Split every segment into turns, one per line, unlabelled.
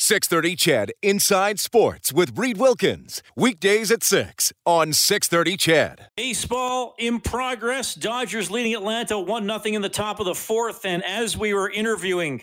630 CHED Inside Sports with Reed Wilkins. Weekdays at 6 on 630 CHED.
Baseball in progress. Dodgers leading Atlanta 1 0 in the top of the fourth. And as we were interviewing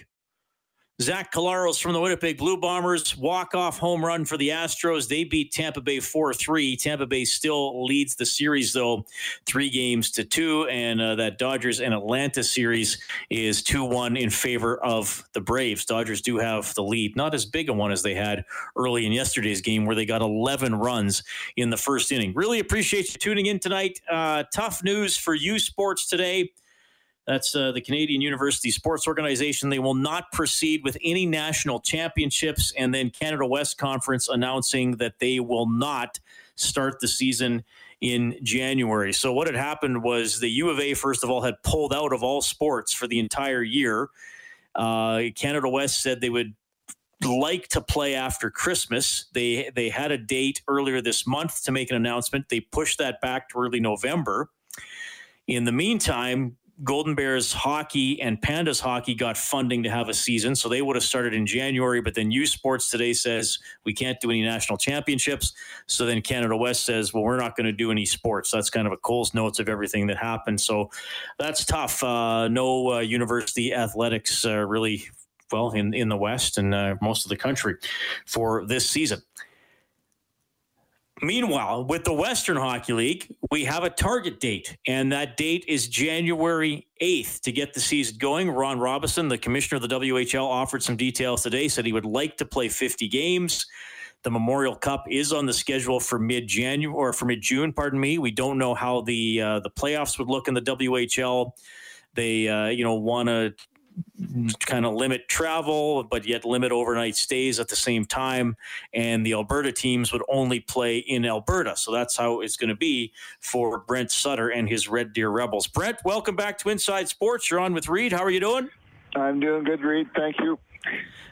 Zach Collaros from the Winnipeg Blue Bombers, walk-off home run for the Astros. They beat Tampa Bay 4-3. Tampa Bay still leads the series, though, three games to two. And uh, that Dodgers and Atlanta series is 2-1 in favor of the Braves. Dodgers do have the lead. Not as big a one as they had early in yesterday's game, where they got 11 runs in the first inning. Really appreciate you tuning in tonight. Uh, tough news for U Sports today. That's uh, the Canadian University Sports Organization. They will not proceed with any national championships. And then Canada West Conference announcing that they will not start the season in January. So, what had happened was the U of A, first of all, had pulled out of all sports for the entire year. Uh, Canada West said they would like to play after Christmas. They they had a date earlier this month to make an announcement. They pushed that back to early November. In the meantime, Golden Bears hockey and Pandas hockey got funding to have a season, so they would have started in January. But then U Sports today says we can't do any national championships. So then Canada West says, well, we're not going to do any sports. That's kind of a Cole's notes of everything that happened. So that's tough. Uh, no uh, university athletics uh, really well in in the West and uh, most of the country for this season. Meanwhile, with the Western Hockey League, we have a target date, and that date is January 8th to get the season going. Ron Robison, the commissioner of the WHL, offered some details today, said he would like to play 50 games. The Memorial Cup is on the schedule for mid January or for mid June, pardon me. We don't know how the uh, the playoffs would look in the WHL. They, uh, you know, want to kind of limit travel, but yet limit overnight stays at the same time. And the Alberta teams would only play in Alberta. So that's how it's going to be for Brent Sutter and his Red Deer Rebels. Brent, welcome back to Inside Sports. You're on with Reed. How are you doing?
I'm doing good, Reed. Thank you.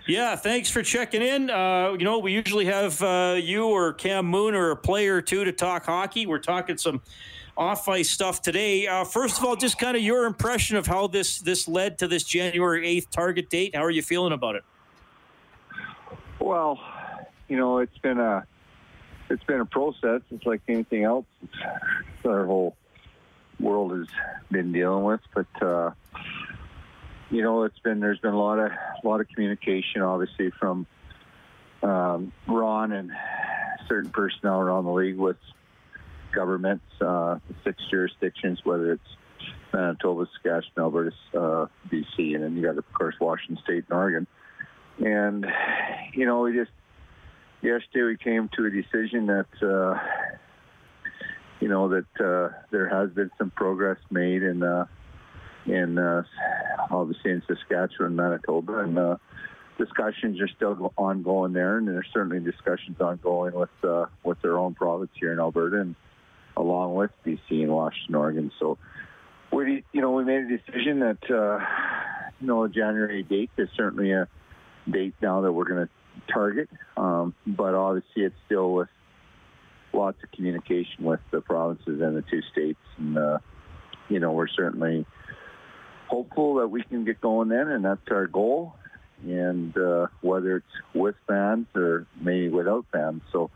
Yeah, thanks for checking in. Uh, you know, we usually have uh, you or Cam Moon or a player or two to talk hockey. We're talking some off ice stuff today. Uh, first of all, just kind of your impression of how this this led to this January eighth target date. How are you feeling about it?
Well, you know, it's been a it's been a process. It's like anything else. Our whole world has been dealing with, but uh, you know, it's been there's been a lot of a lot of communication, obviously, from um, Ron and certain personnel around the league with governments, uh, six jurisdictions, whether it's Manitoba, Saskatchewan, Alberta, uh, BC, and then you got, of course, Washington State and Oregon. And, you know, we just, yesterday we came to a decision that, uh, you know, that uh, there has been some progress made in, uh, in uh, obviously in Saskatchewan, Manitoba, and uh, discussions are still ongoing there, and there's certainly discussions ongoing with uh, with their own province here in Alberta, and along with BC and Washington, Oregon. So we, you know, we made a decision that, uh, you know, a January date is certainly a date now that we're going to target. Um, but obviously it's still with lots of communication with the provinces and the two states. And, uh, you know, we're certainly hopeful that we can get going then, and that's our goal. And uh, whether it's with fans or maybe without fans. So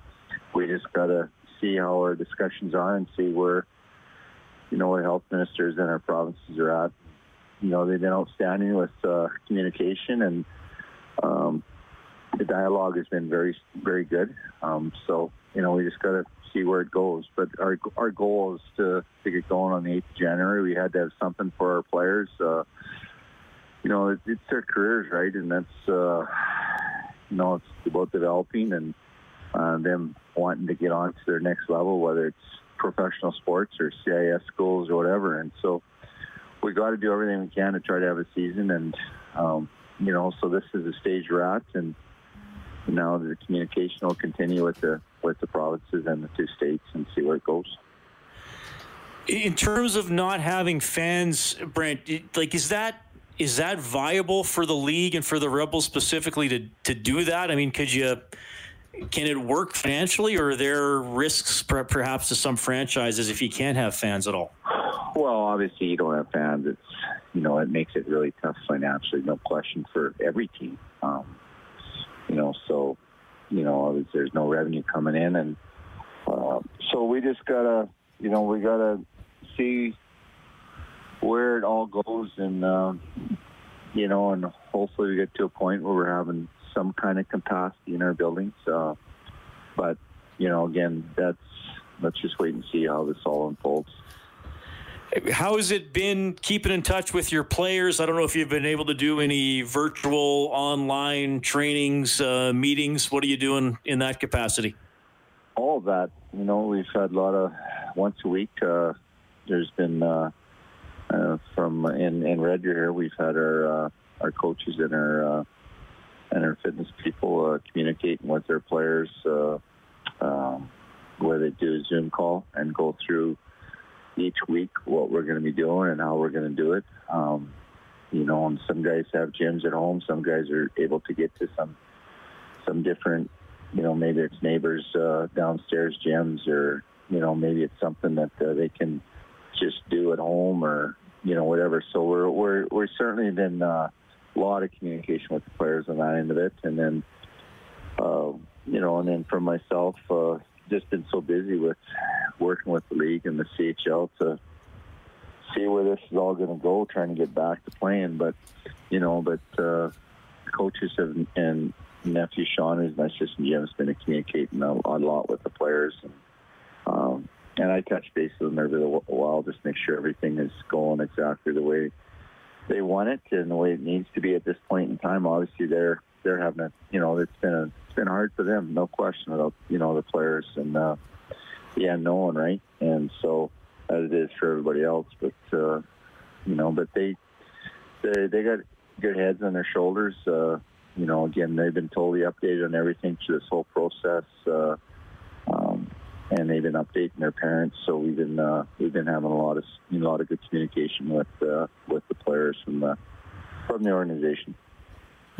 we just got to see how our discussions are and see where, you know, our health ministers and our provinces are at. You know, they've been outstanding with uh, communication and um, the dialogue has been very, very good. Um, so, you know, we just got to see where it goes. But our our goal is to, to get going on the 8th of January. We had to have something for our players. Uh, you know, it, it's their careers, right? And that's, uh, you know, it's about developing and uh, them wanting to get on to their next level, whether it's professional sports or CIS schools or whatever. And so we got to do everything we can to try to have a season. And, um, you know, so this is the stage we're at. And, now the communication will continue with the with the provinces and the two states and see where it goes.
In terms of not having fans, Brent, like is that is that viable for the league and for the Rebels specifically to to do that? I mean, could you can it work financially, or are there risks perhaps to some franchises if you can't have fans at all?
Well, obviously you don't have fans. It's you know it makes it really tough financially, no question for every team. Um, you know, so you know there's no revenue coming in, and uh, so we just gotta you know we gotta see where it all goes, and uh, you know, and hopefully we get to a point where we're having some kind of capacity in our buildings. Uh, but you know, again, that's let's just wait and see how this all unfolds.
How has it been keeping in touch with your players? I don't know if you've been able to do any virtual online trainings, uh, meetings. What are you doing in that capacity?
All of that. You know, we've had a lot of once a week. Uh, there's been uh, uh from in in Red Deer here. We've had our uh, our coaches and our uh, and fitness people uh, communicating with their players uh, um, where they do a Zoom call and go through each week what we're going to be doing and how we're going to do it. Um, you know, and some guys have gyms at home. Some guys are able to get to some some different, you know, maybe it's neighbors uh, downstairs gyms, or you know, maybe it's something that uh, they can just do at home, or you know, whatever. So we're we're we're certainly been uh, lot of communication with the players on that end of it, and then uh, you know, and then for myself, uh, just been so busy with working with the league and the CHL to see where this is all going to go, trying to get back to playing. But you know, but uh, coaches have and nephew Sean, who's my assistant GM, has been communicating a, a lot with the players. And, um, and I touch base with them every while, just make sure everything is going exactly the way they want it and the way it needs to be at this point in time. Obviously, they're they're having a you know it's been a, it's been hard for them, no question about you know the players and uh, the unknown, right? And so as it is for everybody else, but uh, you know, but they they they got good heads on their shoulders. Uh, you know, again, they've been totally updated on everything through this whole process. Uh, and they've been updating their parents. So we've been uh, we've been having a lot of a lot of good communication with uh, with the players from the from the organization.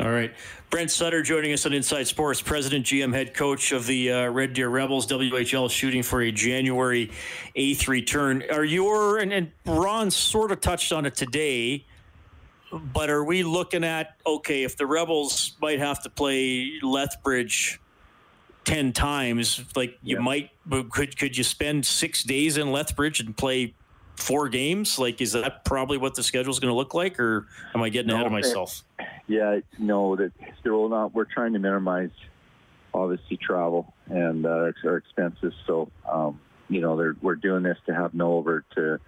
All right. Brent Sutter joining us on Inside Sports, President, GM, head coach of the uh, Red Deer Rebels, WHL, shooting for a January 8th return. Are your, and, and Ron sort of touched on it today, but are we looking at, okay, if the Rebels might have to play Lethbridge 10 times like you yeah. might could could you spend 6 days in Lethbridge and play four games like is that probably what the schedule is going to look like or am I getting no, ahead of myself
yeah no that not we're trying to minimize obviously travel and uh, our expenses so um, you know we're doing this to have no over to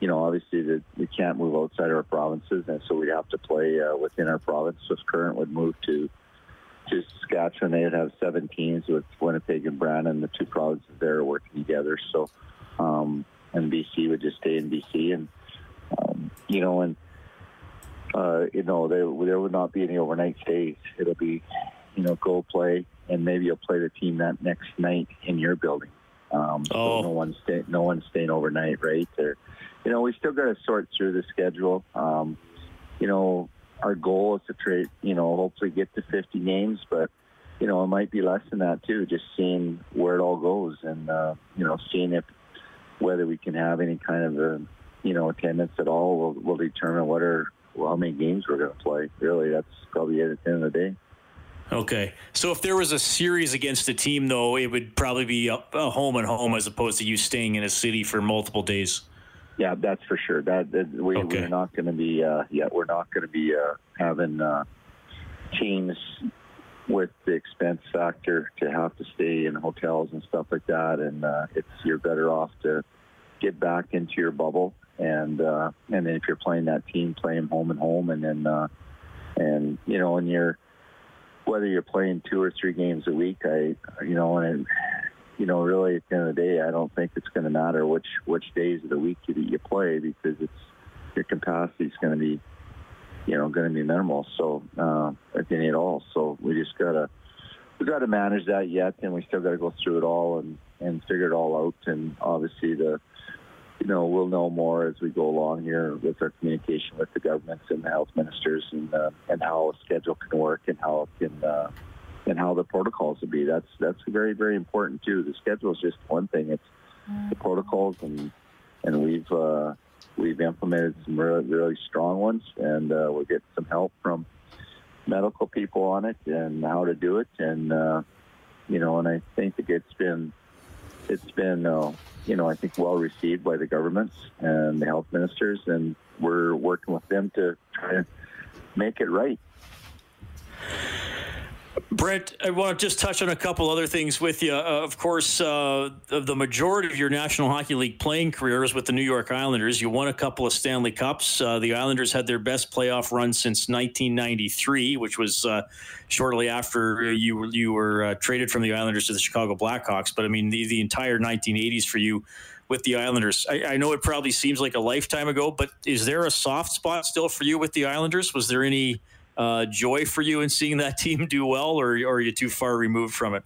you know, obviously that we can't move outside our provinces, and so we have to play uh, within our province. So current would move to to Saskatchewan, they'd have seven teams with Winnipeg and Brandon. The two provinces there are working together. So, um, and BC would just stay in BC, and um, you know, and uh, you know, there there would not be any overnight stays. It'll be, you know, go play, and maybe you'll play the team that next night in your building. Um, oh. So no one's stay, no one's staying overnight, right? There, you know, we still got to sort through the schedule. Um, you know, our goal is to trade, you know, hopefully get to 50 games, but you know, it might be less than that too. Just seeing where it all goes, and uh, you know, seeing if whether we can have any kind of a you know attendance at all will will determine what are well, how many games we're going to play. Really, that's probably it at the end of the day.
Okay, so if there was a series against a team, though, it would probably be a, a home and home as opposed to you staying in a city for multiple days.
Yeah, that's for sure. That, that we, okay. we're not going to be. Uh, yeah, we're not going to be uh, having uh, teams with the expense factor to have to stay in hotels and stuff like that. And uh, it's you're better off to get back into your bubble. And uh, and then if you're playing that team, play them home and home, and then uh, and you know, and you're whether you're playing two or three games a week, I you know, and you know, really at the end of the day, I don't think it's going to matter which which days of the week you, you play because it's your capacity is going to be, you know, going to be minimal. So uh, at any at all. So we just gotta we got to manage that yet, and we still got to go through it all and and figure it all out. And obviously, the you know we'll know more as we go along here with our communication with the governments and the health ministers and uh, and how a schedule can work and how it can. Uh, and how the protocols will be. That's that's very very important too. The schedule is just one thing. It's the protocols and and we've uh, we've implemented some really really strong ones, and uh, we're getting some help from medical people on it and how to do it, and uh, you know, and I think that it's been it's been uh, you know I think well received by the governments and the health ministers, and we're working with them to try to make it right.
Brent, I want to just touch on a couple other things with you. Uh, of course, uh, the majority of your National Hockey League playing career was with the New York Islanders. You won a couple of Stanley Cups. Uh, the Islanders had their best playoff run since 1993, which was uh, shortly after you you were uh, traded from the Islanders to the Chicago Blackhawks. But I mean, the, the entire 1980s for you with the Islanders. I, I, know it probably seems like a lifetime ago, but is there a soft spot still for you with the Islanders? Was there any uh, joy for you in seeing that team do well, or, or are you too far removed from it?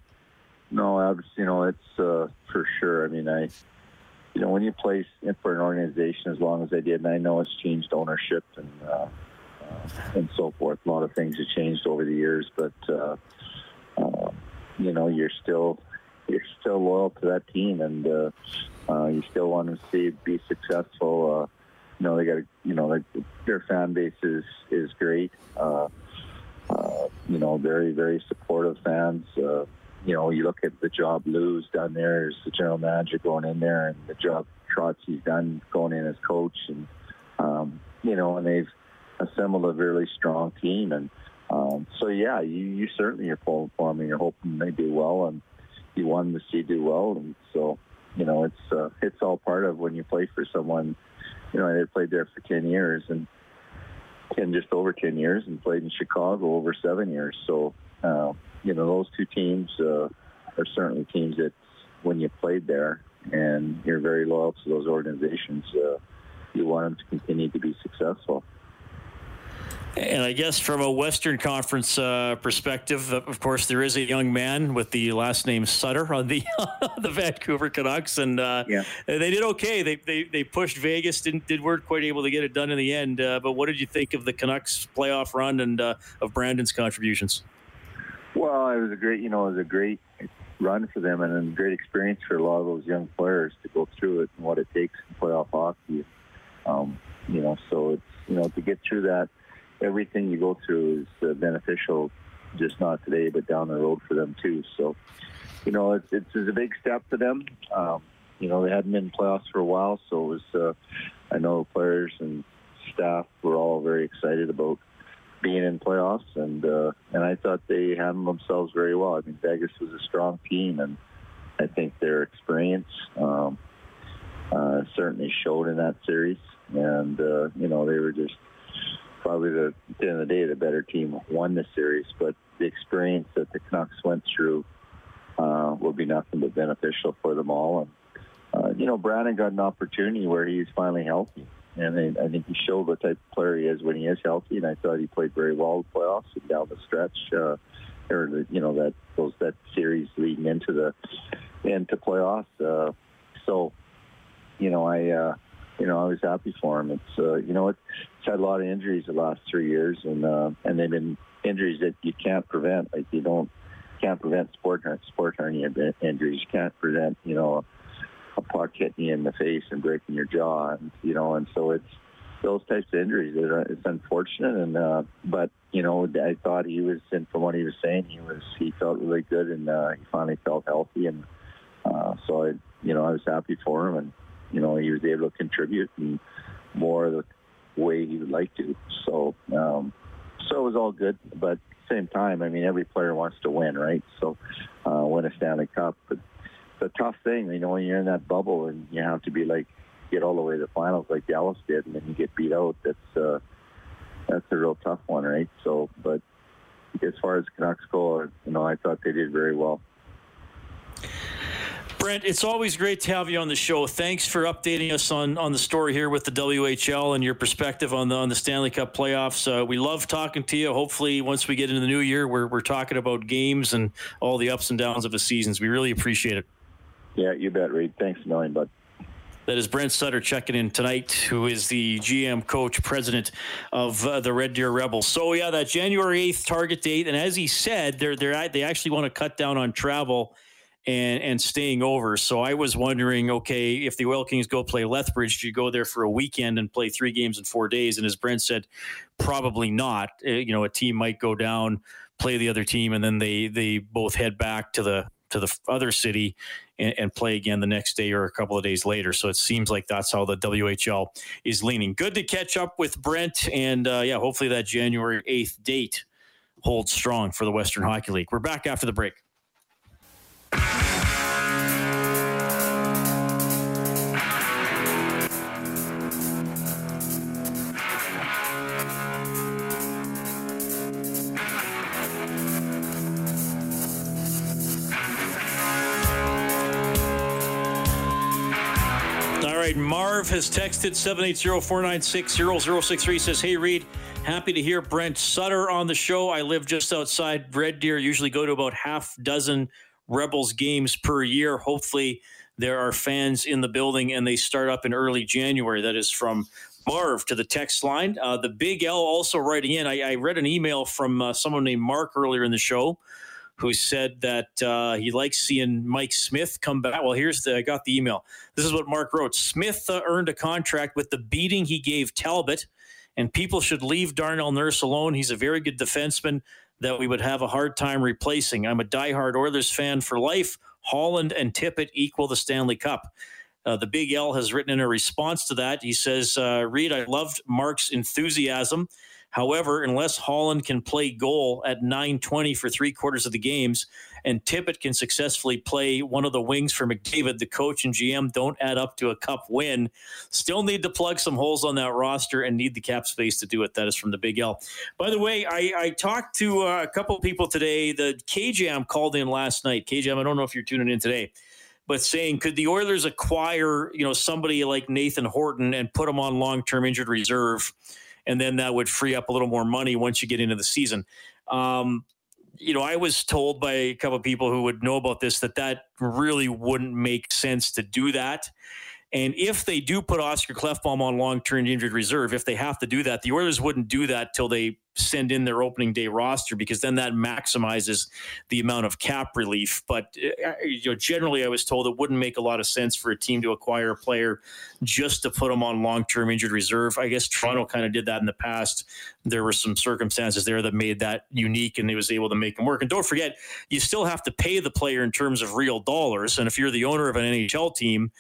No, I was, you know, it's uh, for sure. I mean, I, you know, when you play for an organization as long as I did, and I know it's changed ownership and uh, uh, and so forth. A lot of things have changed over the years, but uh, uh, you know, you're still you're still loyal to that team, and uh, uh, you still want to see be successful. Uh, you know, they got, you know, like their fan base is is great. Uh, uh, you know, very very supportive fans. Uh, you know, you look at the job Lou's done there as the general manager going in there, and the job Trotzy's done going in as coach, and um, you know, and they've assembled a really strong team, and um, so yeah, you, you certainly are pulling for them, and you're hoping they do well, and you want them to see do well, and so you know, it's uh, it's all part of when you play for someone you know, I had played there for 10 years and 10, just over 10 years and played in Chicago over seven years. So, uh, you know, those two teams uh, are certainly teams that when you played there and you're very loyal to those organizations, uh, you want them to continue to be successful.
And I guess from a Western Conference uh, perspective, of course, there is a young man with the last name Sutter on the the Vancouver Canucks, and uh, yeah. they did okay. They, they they pushed Vegas, didn't did weren't quite able to get it done in the end. Uh, but what did you think of the Canucks playoff run and uh, of Brandon's contributions?
Well, it was a great, you know, it was a great run for them and a great experience for a lot of those young players to go through it and what it takes in playoff hockey. Um, you know, so it's you know to get through that everything you go through is uh, beneficial, just not today, but down the road for them too. So, you know, it's, it's, it's a big step for them. Um, you know, they hadn't been in playoffs for a while, so it was. Uh, I know players and staff were all very excited about being in playoffs, and uh, and I thought they handled themselves very well. I mean, Vegas was a strong team, and I think their experience um, uh, certainly showed in that series. And uh, you know, they were just probably the at the end of the day the better team won the series, but the experience that the Canucks went through uh, will be nothing but beneficial for them all. And uh, you know, Brandon got an opportunity where he's finally healthy, and I, I think he showed what type of player he is when he is healthy. And I thought he played very well the playoffs and down the stretch, uh, or the, you know that those that series leading into the into playoffs. Uh, so, you know, I. Uh, you know, I was happy for him. It's uh, you know, it's, had a lot of injuries the last three years, and uh, and they've been injuries that you can't prevent. Like you don't can't prevent sport sport hernia injuries. You can't prevent you know a, puck hitting you in the face and breaking your jaw, and you know, and so it's those types of injuries. It's unfortunate, and uh, but you know, I thought he was, and from what he was saying, he was he felt really good, and uh, he finally felt healthy, and uh, so I, you know, I was happy for him, and you know, he was able to contribute and more the way he would like to. So, um, so it was all good. But at the same time, I mean, every player wants to win, right? So, uh, win a Stanley Cup. But the tough thing, you know, when you're in that bubble and you have to be like get all the way to the finals like Dallas did, and then you get beat out. That's uh, that's a real tough one, right? So, but as far as Canucks go, you know, I thought they did very well.
Brent, it's always great to have you on the show. Thanks for updating us on, on the story here with the WHL and your perspective on the on the Stanley Cup playoffs. Uh, we love talking to you. Hopefully, once we get into the new year, we're, we're talking about games and all the ups and downs of the seasons. We really appreciate it.
Yeah, you bet, Reed. Thanks a million, bud.
That is Brent Sutter checking in tonight, who is the GM coach, president of uh, the Red Deer Rebels. So yeah, that January eighth target date, and as he said, they're they're they actually want to cut down on travel and and staying over. So I was wondering, okay, if the Oil Kings go play Lethbridge, do you go there for a weekend and play three games in four days? And as Brent said, probably not. Uh, you know, a team might go down, play the other team, and then they they both head back to the to the other city and, and, play again the next day or a couple of days later. So it seems like that's how the WHL is leaning. Good to catch up with Brent, and uh, yeah, hopefully that January eighth date holds strong for the Western Hockey League. We're back after the break. Right, Marv has texted 780-496-0063, says, Hey, Reed, happy to hear Brent Sutter on the show. I live just outside Red Deer, usually go to about half dozen Rebels games per year. Hopefully there are fans in the building and they start up in early January. That is from Marv to the text line. Uh, the Big L also writing in. I, I read an email from uh, someone named Mark earlier in the show who said that uh, he likes seeing Mike Smith come back. Well, here's the I got the email. This is what Mark wrote. Smith uh, earned a contract with the beating he gave Talbot, and people should leave Darnell Nurse alone. He's a very good defenseman that we would have a hard time replacing. I'm a diehard Oilers fan for life. Holland and Tippett equal the Stanley Cup. Uh, the Big L has written in a response to that. He says, uh, Reed, I loved Mark's enthusiasm However, unless Holland can play goal at 920 for three quarters of the games and Tippett can successfully play one of the wings for McDavid, the coach and GM don't add up to a cup win. Still need to plug some holes on that roster and need the cap space to do it. That is from the Big L. By the way, I, I talked to uh, a couple people today. The KJM called in last night. KJM, I don't know if you're tuning in today but saying could the Oilers acquire, you know, somebody like Nathan Horton and put him on long-term injured reserve and then that would free up a little more money once you get into the season. Um, you know, I was told by a couple of people who would know about this that that really wouldn't make sense to do that. And if they do put Oscar Klefbom on long-term injured reserve, if they have to do that, the Oilers wouldn't do that till they send in their opening day roster because then that maximizes the amount of cap relief. But uh, you know, generally, I was told it wouldn't make a lot of sense for a team to acquire a player just to put them on long-term injured reserve. I guess Toronto kind of did that in the past. There were some circumstances there that made that unique, and they was able to make them work. And don't forget, you still have to pay the player in terms of real dollars. And if you're the owner of an NHL team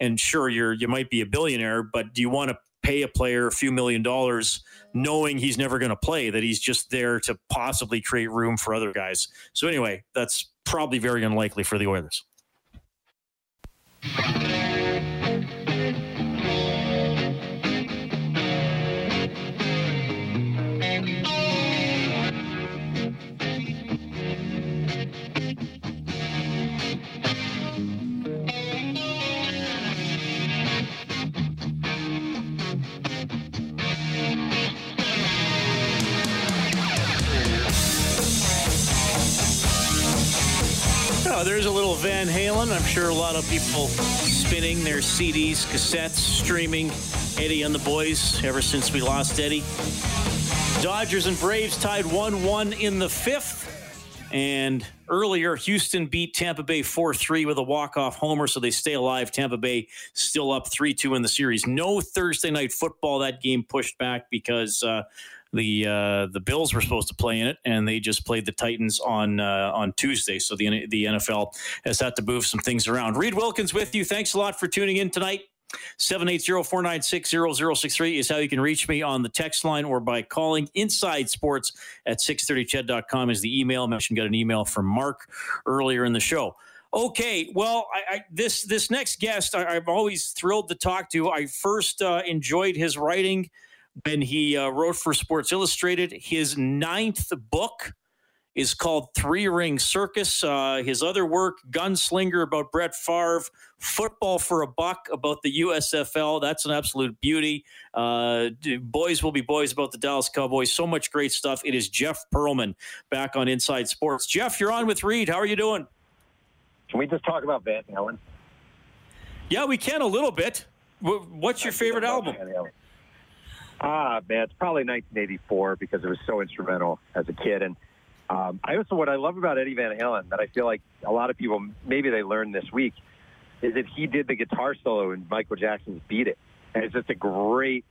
and sure you're you might be a billionaire, but do you want to pay a player a few million dollars knowing he's never going to play that he's just there to possibly create room for other guys. So anyway, that's probably very unlikely for the Oilers. Oh, there's a little Van Halen. I'm sure a lot of people spinning their CDs, cassettes, streaming Eddie and the boys ever since we lost Eddie. Dodgers and Braves tied 1 1 in the fifth. And earlier, Houston beat Tampa Bay 4 3 with a walk off homer, so they stay alive. Tampa Bay still up 3 2 in the series. No Thursday night football. That game pushed back because uh, the uh, the Bills were supposed to play in it, and they just played the Titans on uh, on Tuesday. So the the NFL has had to move some things around. Reed Wilkins with you. Thanks a lot for tuning in tonight. 780-496-0063 is how you can reach me on the text line or by calling inside sports at 630ched.com is the email. I mentioned got an email from Mark earlier in the show. Okay, well, I, I, this this next guest I, am always thrilled to talk to. I first uh, enjoyed his writing when he uh, wrote for Sports Illustrated. His ninth book is called Three Ring Circus. Uh, his other work, Gunslinger, about Brett Favre, Football for a Buck, about the USFL. That's an absolute beauty. Uh, boys will be boys about the Dallas Cowboys. So much great stuff. It is Jeff Pearlman back on Inside Sports. Jeff, you're on with Reed. How are you doing?
Can we just talk about Van Halen?
Yeah, we can a little bit. What's your favorite album?
Ah, man, it's probably 1984 because it was so instrumental as a kid. And um, I also, what I love about Eddie Van Halen that I feel like a lot of people, maybe they learned this week, is that he did the guitar solo in Michael Jackson's Beat It. And it's just a great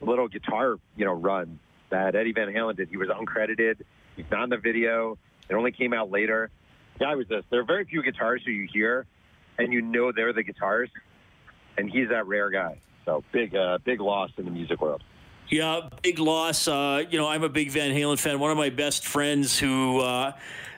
little guitar, you know, run that Eddie Van Halen did. He was uncredited. He's not in the video. It only came out later. Guy was this. There are very few guitars who you hear and you know they're the guitars. And he's that rare guy. So big, uh, big loss in the music world.
Yeah, big loss. Uh, you know, I'm a big Van Halen fan. One of my best friends who uh,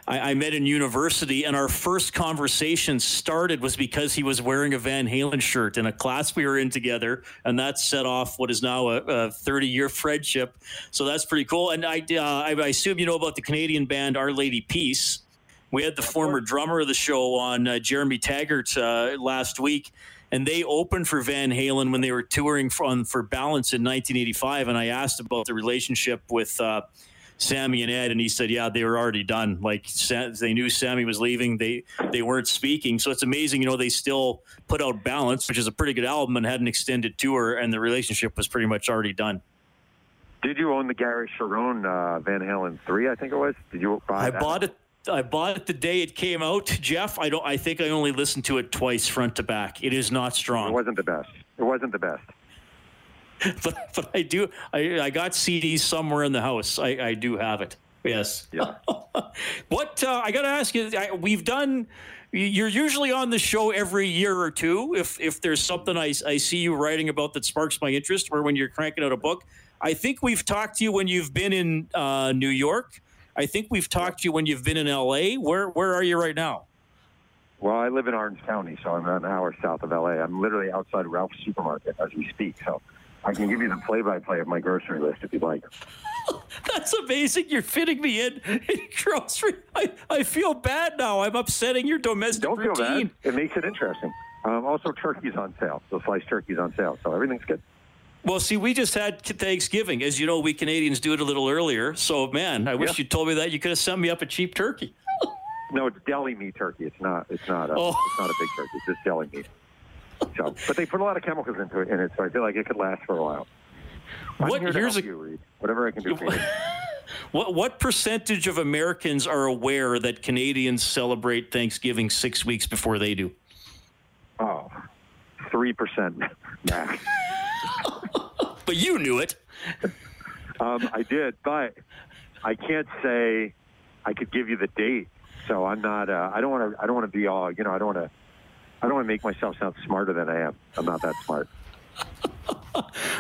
I, I, met in university, and our first conversation started was because he was wearing a Van Halen shirt in a class we were in together, and that set off what is now a 30 year friendship. So that's pretty cool. And I, uh, I, assume you know about the Canadian band Our Lady Peace. We had the former drummer of the show on, uh, Jeremy Taggart, uh, last week and they opened for Van Halen when they were touring for, for Balance in 1985. And I asked about the relationship with uh, Sammy and Ed, and he said, "Yeah, they were already done. Like they knew Sammy was leaving. They they weren't speaking. So it's amazing, you know. They still put out Balance, which is a pretty good album, and had an extended tour, and the relationship was pretty much already done."
Did you own the Gary Cherone uh, Van Halen three? I think it was. Did you buy?
I that? bought it I bought it the day it came out, Jeff. I don't. I think I only listened to it twice, front to back. It is not strong.
It wasn't the best. It wasn't the best.
but but I do. I I got CDs somewhere in the house. I I do have it. Yes.
Yeah.
what uh, I got to ask you? I, we've done. You're usually on the show every year or two. If if there's something I I see you writing about that sparks my interest, or when you're cranking out a book. I think we've talked to you when you've been in uh, New York. I think we've talked to you when you've been in LA. Where where are you right now?
Well, I live in Orange County, so I'm an hour south of LA. I'm literally outside Ralph's supermarket as we speak. So I can give you the play-by-play of my grocery list if you'd like.
That's amazing. You're fitting me in, in grocery. I, I feel bad now. I'm upsetting your domestic
Don't
routine.
feel bad. It makes it interesting. Um, also, turkey's on sale. So sliced turkey's on sale. So everything's good.
Well, see, we just had Thanksgiving. As you know, we Canadians do it a little earlier. So, man, I wish yeah. you told me that. You could have sent me up a cheap turkey.
no, it's deli meat turkey. It's not. It's not. A, oh. It's not a big turkey. It's just deli meat. So, but they put a lot of chemicals into it, in it, so I feel like it could last for a while. I'm what, here to here's help a, you. Whatever I can do for you.
What what percentage of Americans are aware that Canadians celebrate Thanksgiving six weeks before they do?
Oh, three percent max.
But you knew it.
um, I did, but I can't say I could give you the date. So I'm not. Uh, I don't want to. I don't want to be all. You know. I don't want to. I don't want to make myself sound smarter than I am. I'm not that smart.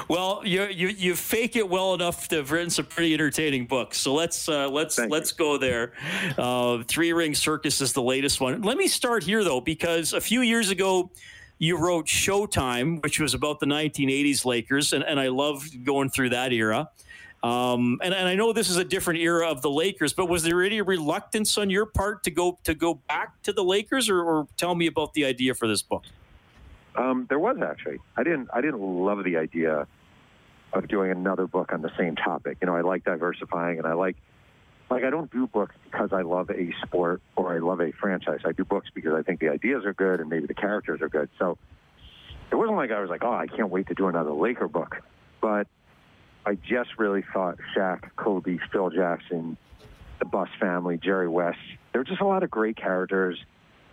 well, you, you you fake it well enough to have written some pretty entertaining books. So let's uh, let's Thank let's you. go there. Uh, Three Ring Circus is the latest one. Let me start here though, because a few years ago you wrote Showtime, which was about the 1980s Lakers, and, and I love going through that era. Um, and, and I know this is a different era of the Lakers, but was there any reluctance on your part to go to go back to the Lakers, or, or tell me about the idea for this book?
Um, there was actually. I didn't. I didn't love the idea of doing another book on the same topic. You know, I like diversifying, and I like like I don't do books because I love a sport or I love a franchise. I do books because I think the ideas are good and maybe the characters are good. So it wasn't like I was like, oh, I can't wait to do another Laker book. But I just really thought Shaq, Kobe, Phil Jackson, the Buss family, Jerry West, there were just a lot of great characters.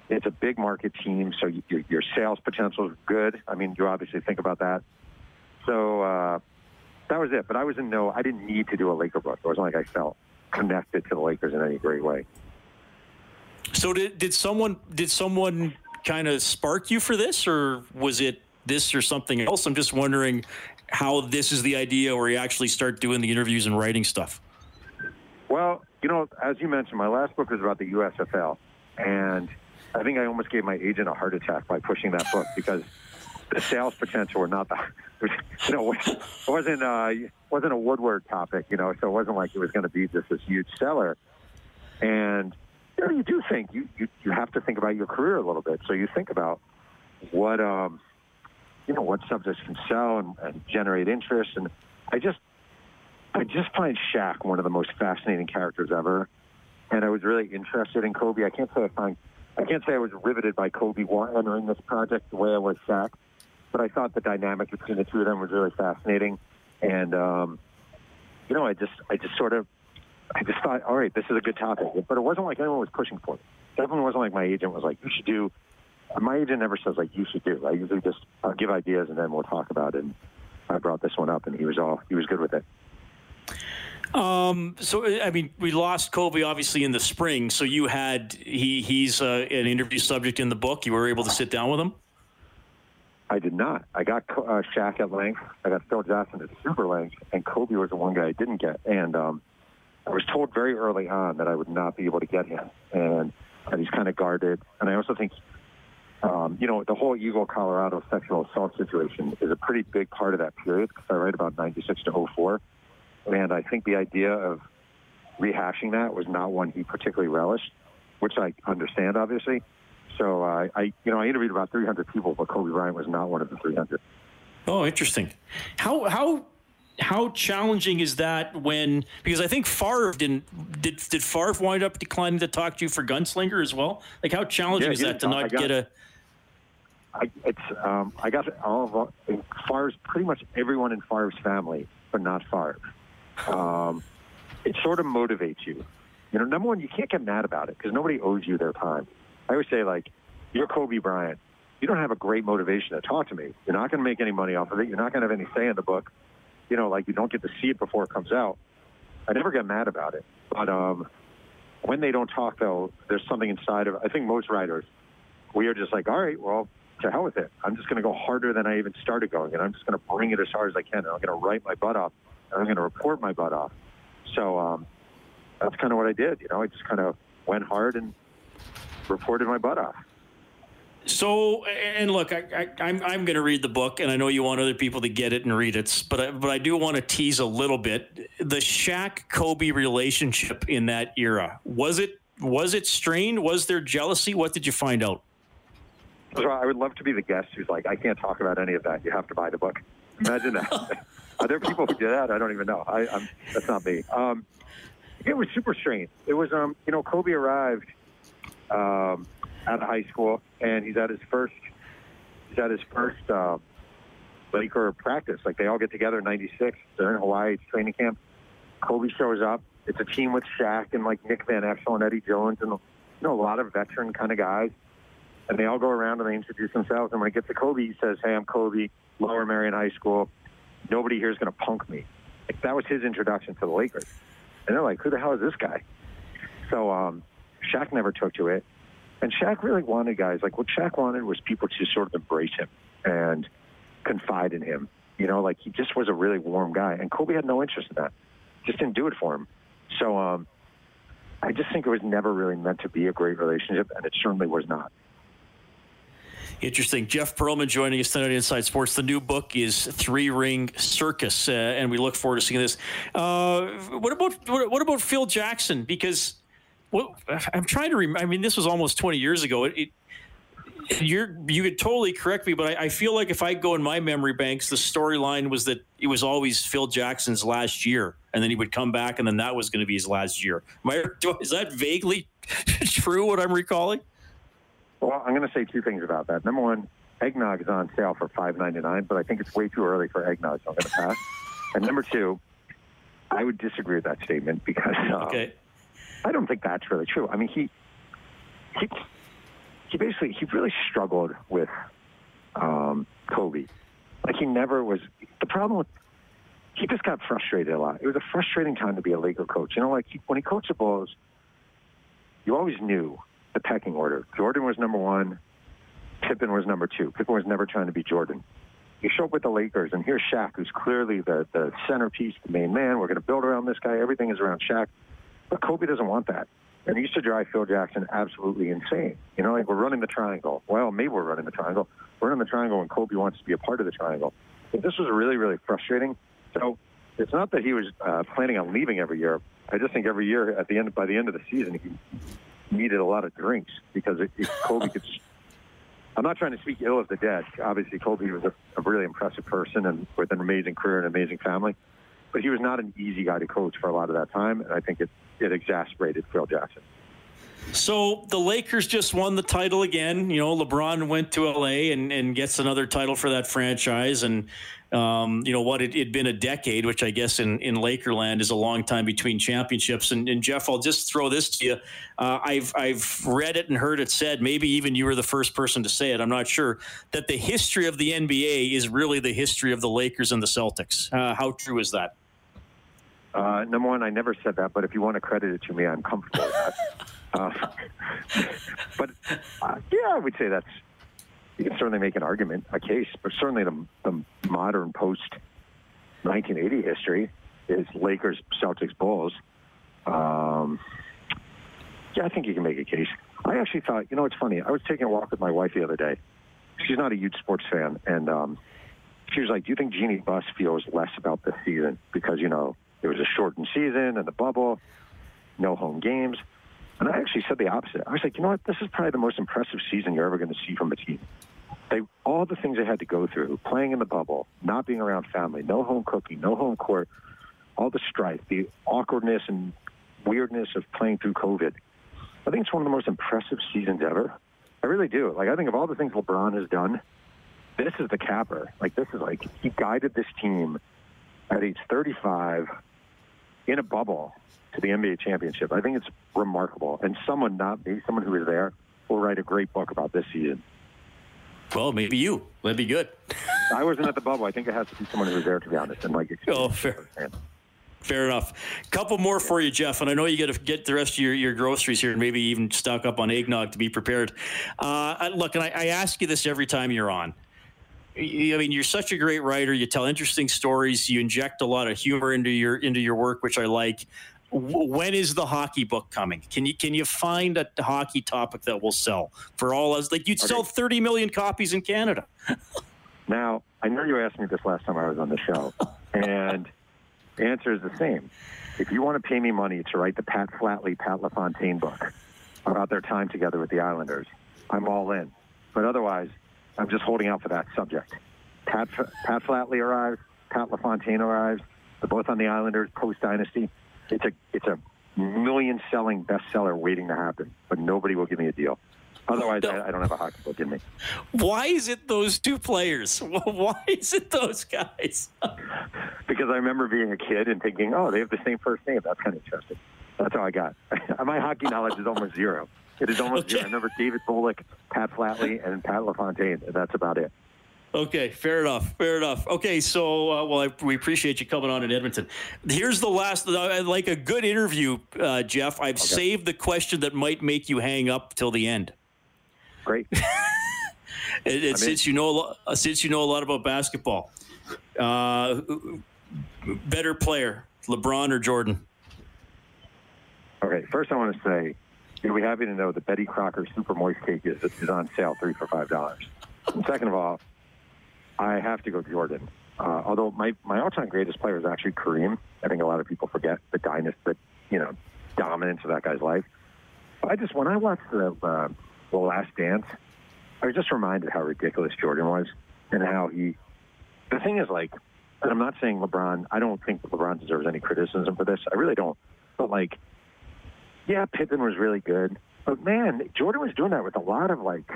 It's a big market team, so your, your sales potential is good. I mean, you obviously think about that. So uh, that was it. But I was in no, I didn't need to do a Laker book. It wasn't like I felt connected to the Lakers in any great way.
So did did someone did someone kind of spark you for this, or was it this or something else? I'm just wondering how this is the idea where you actually start doing the interviews and writing stuff.
Well, you know, as you mentioned, my last book was about the USFL, and I think I almost gave my agent a heart attack by pushing that book because the sales potential were not the, you know, it wasn't uh, wasn't a Woodward topic, you know, so it wasn't like it was going to be just this huge seller. And you know, you do think you, you you have to think about your career a little bit. So you think about what um, you know, what subjects can sell and, and generate interest. And I just I just find Shaq one of the most fascinating characters ever. And I was really interested in Kobe. I can't say I find I can't say I was riveted by Kobe entering this project the way I was Shaq, but I thought the dynamic between the two of them was really fascinating. And um, you know, I just I just sort of I just thought, all right, this is a good topic. But it wasn't like anyone was pushing for it. Definitely wasn't like my agent was like, you should do. My agent never says like you should do. I usually just I'll give ideas and then we'll talk about it. And I brought this one up, and he was all he was good with it.
Um, so I mean, we lost Kobe obviously in the spring. So you had he he's uh, an interview subject in the book. You were able to sit down with him.
I did not. I got uh, Shaq at length. I got Phil Jackson at super length, and Kobe was the one guy I didn't get. And um, I was told very early on that I would not be able to get him, and that he's kind of guarded. And I also think, um, you know, the whole Eagle, Colorado sexual assault situation is a pretty big part of that period. Because I write about '96 to 04 and I think the idea of rehashing that was not one he particularly relished, which I understand, obviously. So uh, I, you know, I interviewed about 300 people, but Kobe Bryant was not one of the 300.
Oh, interesting. How how how challenging is that when because I think Favre didn't did did Favre wind up declining to talk to you for Gunslinger as well? Like how challenging yeah, is that to not got, get a
I, it's um, I got all of Favre's pretty much everyone in Favre's family, but not Favre um, it sort of motivates you. You know, number one, you can't get mad about it because nobody owes you their time. I always say, like, you're Kobe Bryant. You don't have a great motivation to talk to me. You're not going to make any money off of it. You're not going to have any say in the book. You know, like you don't get to see it before it comes out. I never get mad about it. But um, when they don't talk, though, there's something inside of. I think most writers, we are just like, all right, well, to hell with it. I'm just going to go harder than I even started going, and I'm just going to bring it as hard as I can. And I'm going to write my butt off and I'm going to report my butt off. So um, that's kind of what I did. You know, I just kind of went hard and reported my butt off.
So, and look, I, am I'm, I'm going to read the book, and I know you want other people to get it and read it, but I, but I do want to tease a little bit the Shaq Kobe relationship in that era. Was it was it strained? Was there jealousy? What did you find out?
So I would love to be the guest who's like, I can't talk about any of that. You have to buy the book. Imagine that. Are there people who do that? I don't even know. I, I'm, that's not me. Um, it was super strange. It was, um, you know, Kobe arrived um, out of high school, and he's at his first, he's at his first uh, Laker practice. Like they all get together in '96. They're in Hawaii. It's training camp. Kobe shows up. It's a team with Shaq and like Nick Van Exel and Eddie Jones and you know a lot of veteran kind of guys. And they all go around and they introduce themselves. And when it gets to Kobe, he says, "Hey, I'm Kobe, Lower Merion High School nobody here is going to punk me. Like, that was his introduction to the Lakers. And they're like, who the hell is this guy? So um, Shaq never took to it. And Shaq really wanted guys, like what Shaq wanted was people to sort of embrace him and confide in him. You know, like he just was a really warm guy. And Kobe had no interest in that. Just didn't do it for him. So um, I just think it was never really meant to be a great relationship, and it certainly was not.
Interesting. Jeff Pearlman joining us tonight Inside Sports. The new book is Three Ring Circus, uh, and we look forward to seeing this. Uh, what about what, about Phil Jackson? Because what, I'm trying to remember. I mean, this was almost 20 years ago. It, it, you're you could totally correct me, but I, I, feel like if I go in my memory banks, the storyline was that it was always Phil Jackson's last year, and then he would come back, and then that was going to be his last year. I, is that vaguely true? What I'm recalling?
Well, I'm going to say two things about that. Number one, eggnog is on sale for five ninety nine, but I think it's way too early for eggnog, so I'm going to pass. and number two, I would disagree with that statement because um, okay. I don't think that's really true. I mean, he he he basically he really struggled with um, Kobe. Like he never was. The problem with he just got frustrated a lot. It was a frustrating time to be a Laker coach. You know, like he, when he coached the Bulls, you always knew the pecking order. Jordan was number one. Pippen was number two. Pippen was never trying to be Jordan. You show up with the Lakers, and here's Shaq, who's clearly the, the centerpiece, the main man. We're going to build around this guy. Everything is around Shaq. But Kobe doesn't want that. And he used to drive Phil Jackson absolutely insane. You know, like we're running the triangle. Well, maybe we're running the triangle. We're running the triangle and Kobe wants to be a part of the triangle. But this was really, really frustrating. So it's not that he was uh, planning on leaving every year. I just think every year at the end, by the end of the season, he needed a lot of drinks because it, it, Kobe could. I'm not trying to speak ill of the dead. Obviously, Kobe was a, a really impressive person and with an amazing career and amazing family, but he was not an easy guy to coach for a lot of that time, and I think it it exasperated Phil Jackson.
So the Lakers just won the title again. You know, LeBron went to LA and, and gets another title for that franchise. And, um, you know what, it had been a decade, which I guess in, in Lakerland is a long time between championships. And, and Jeff, I'll just throw this to you. Uh, I've, I've read it and heard it said, maybe even you were the first person to say it, I'm not sure, that the history of the NBA is really the history of the Lakers and the Celtics. Uh, how true is that?
Uh, number one, I never said that, but if you want to credit it to me, I'm comfortable with that. Uh, but uh, yeah, I would say that's you can certainly make an argument, a case, but certainly the, the modern post 1980 history is Lakers, Celtics, Bulls. Um, yeah, I think you can make a case. I actually thought, you know, it's funny. I was taking a walk with my wife the other day. She's not a huge sports fan, and um, she was like, "Do you think Jeanie Buss feels less about this season because you know it was a shortened season and the bubble, no home games?" And I actually said the opposite. I was like, you know what? This is probably the most impressive season you're ever going to see from a team. They all the things they had to go through, playing in the bubble, not being around family, no home cooking, no home court, all the strife, the awkwardness and weirdness of playing through COVID. I think it's one of the most impressive seasons ever. I really do. Like I think of all the things LeBron has done, this is the capper. Like this is like he guided this team at age 35 in a bubble to the NBA championship. I think it's remarkable. And someone, not me, someone who was there, will write a great book about this season.
Well, maybe you. That'd be good.
I wasn't at the bubble. I think it has to be someone who was there, to be honest. And like,
oh, fair. Fair enough. Couple more for you, Jeff, and I know you got to get the rest of your, your groceries here, and maybe even stock up on eggnog to be prepared. Uh, look, and I, I ask you this every time you're on. I mean, you're such a great writer. You tell interesting stories. You inject a lot of humor into your into your work, which I like when is the hockey book coming? Can you can you find a hockey topic that will sell for all us? Like you'd okay. sell 30 million copies in Canada.
now I know you asked me this last time I was on the show, and the answer is the same. If you want to pay me money to write the Pat Flatley, Pat LaFontaine book about their time together with the Islanders, I'm all in. But otherwise, I'm just holding out for that subject. Pat, Pat Flatley arrives, Pat LaFontaine arrives. They're both on the Islanders post dynasty it's a it's a million selling bestseller waiting to happen, but nobody will give me a deal. Otherwise, no. I, I, don't have a hockey book in me.
Why is it those two players? Why is it those guys?
because I remember being a kid and thinking, oh, they have the same first name. That's kind of interesting. That's all I got. My hockey knowledge is almost zero. It is almost okay. I remember David Volek, Pat Flatley, and Pat LaFontaine, and that's about it.
Okay, fair enough. Fair enough. Okay, so uh, well, I, we appreciate you coming on in Edmonton. Here's the last, uh, like a good interview, uh, Jeff. I've okay. saved the question that might make you hang up till the end.
Great.
it, it, since you know, uh, since you know a lot about basketball, uh, better player, LeBron or Jordan?
Okay, first I want to say, you'll be happy to know that Betty Crocker Super Moist Cake is, is on sale three for five dollars. Second of all, I have to go Jordan. Uh, although my, my all-time greatest player is actually Kareem. I think a lot of people forget the dynasty, the you know dominance of that guy's life. I just when I watched the uh, the Last Dance, I was just reminded how ridiculous Jordan was and how he. The thing is, like, and I'm not saying LeBron. I don't think LeBron deserves any criticism for this. I really don't. But like, yeah, Pippen was really good, but man, Jordan was doing that with a lot of like,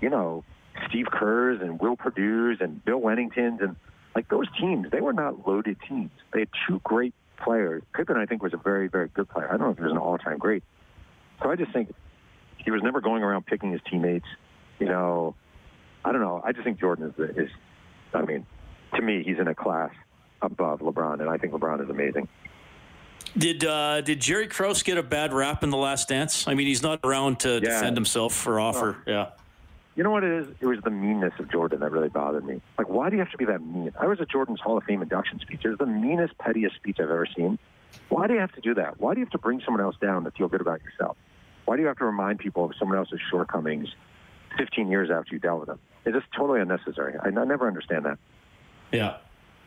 you know, Steve Kerr's and Will Perdue's and Bill Wennington's and like those teams, they were not loaded teams. They had two great players. Pippen, I think, was a very, very good player. I don't know if he was an all-time great. So I just think he was never going around picking his teammates. You know, I don't know. I just think Jordan is, is I mean, to me, he's in a class above LeBron, and I think LeBron is amazing.
Did uh, did Jerry Krause get a bad rap in the Last Dance? I mean, he's not around to yeah. defend himself for or offer. Oh. Yeah.
You know what it is? It was the meanness of Jordan that really bothered me. Like, why do you have to be that mean? I was at Jordan's Hall of Fame induction speech. It was the meanest, pettiest speech I've ever seen. Why do you have to do that? Why do you have to bring someone else down to feel good about yourself? Why do you have to remind people of someone else's shortcomings 15 years after you dealt with them? It's just totally unnecessary. I, I never understand that.
Yeah.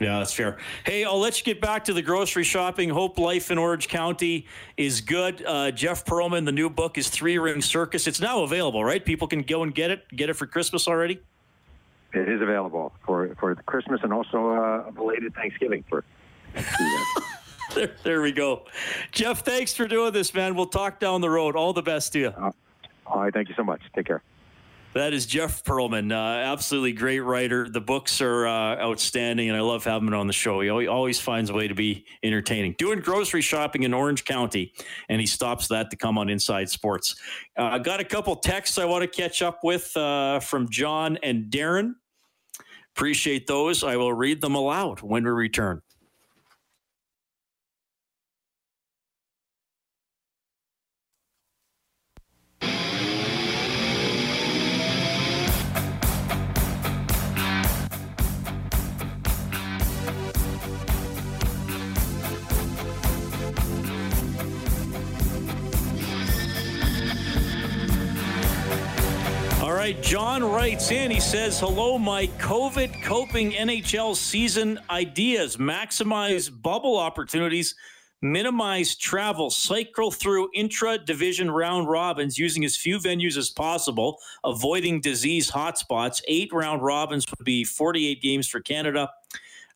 Yeah, that's fair. Hey, I'll let you get back to the grocery shopping. Hope life in Orange County is good. Uh, Jeff Pearlman, the new book is Three Ring Circus. It's now available, right? People can go and get it. Get it for Christmas already.
It is available for for Christmas and also uh, a belated Thanksgiving for.
there, there we go. Jeff, thanks for doing this, man. We'll talk down the road. All the best to you.
Uh, all right, thank you so much. Take care.
That is Jeff Pearlman, uh, absolutely great writer. The books are uh, outstanding, and I love having him on the show. He always finds a way to be entertaining. Doing grocery shopping in Orange County, and he stops that to come on Inside Sports. Uh, I got a couple texts I want to catch up with uh, from John and Darren. Appreciate those. I will read them aloud when we return. Right, John writes in. He says, Hello, my COVID coping NHL season ideas. Maximize bubble opportunities, minimize travel, cycle through intra division round robins using as few venues as possible, avoiding disease hotspots. Eight round robins would be 48 games for Canada.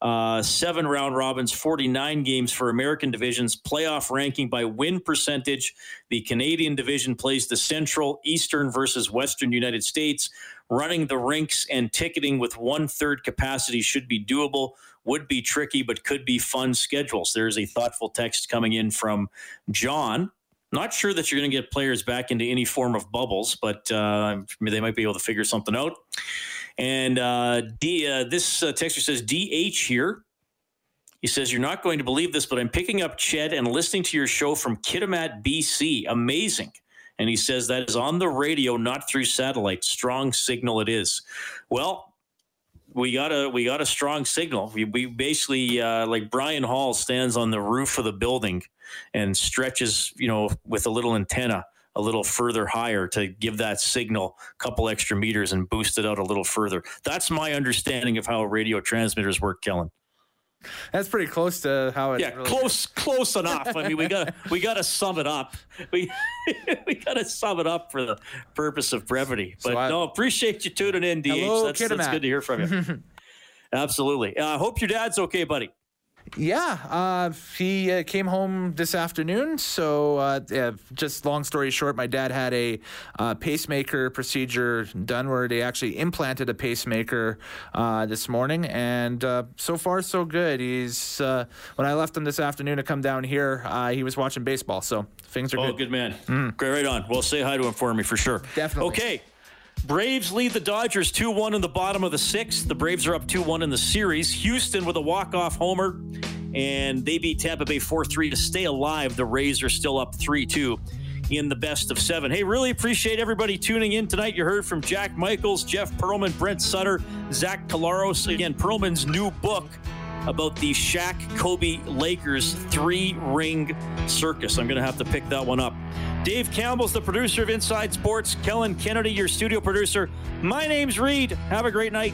Uh, seven round robins, 49 games for American divisions, playoff ranking by win percentage. The Canadian division plays the Central, Eastern versus Western United States. Running the rinks and ticketing with one third capacity should be doable, would be tricky, but could be fun schedules. There's a thoughtful text coming in from John. Not sure that you're going to get players back into any form of bubbles, but uh, they might be able to figure something out. And uh, D, uh, this uh, texter says DH here. He says, You're not going to believe this, but I'm picking up CHED and listening to your show from Kitimat, BC. Amazing. And he says that is on the radio, not through satellite. Strong signal it is. Well, we got a we got a strong signal. We, we basically uh, like Brian Hall stands on the roof of the building and stretches, you know, with a little antenna a little further higher to give that signal a couple extra meters and boost it out a little further. That's my understanding of how radio transmitters work, Kellen.
That's pretty close to how it.
Yeah, really close, close enough. I mean, we got we got to sum it up. We we got to sum it up for the purpose of brevity. But so I, no, appreciate you tuning in, DH. Hello, that's, that's good to hear from you. Absolutely. I uh, hope your dad's okay, buddy.
Yeah, uh, he uh, came home this afternoon. So, uh, yeah, just long story short, my dad had a uh, pacemaker procedure done where they actually implanted a pacemaker uh, this morning, and uh, so far so good. He's when I left him this afternoon to come down here, he was watching baseball, so things are
oh,
good.
Oh, good man. Mm. Great, right on. Well, say hi to him for me for sure.
Definitely.
Okay. Braves lead the Dodgers 2 1 in the bottom of the sixth. The Braves are up 2 1 in the series. Houston with a walk off homer, and they beat Tampa Bay 4 3 to stay alive. The Rays are still up 3 2 in the best of seven. Hey, really appreciate everybody tuning in tonight. You heard from Jack Michaels, Jeff Pearlman, Brent Sutter, Zach Collaros. Again, Pearlman's new book about the Shaq Kobe Lakers three ring circus. I'm going to have to pick that one up. Dave Campbell's the producer of Inside Sports. Kellen Kennedy, your studio producer. My name's Reid. Have a great night.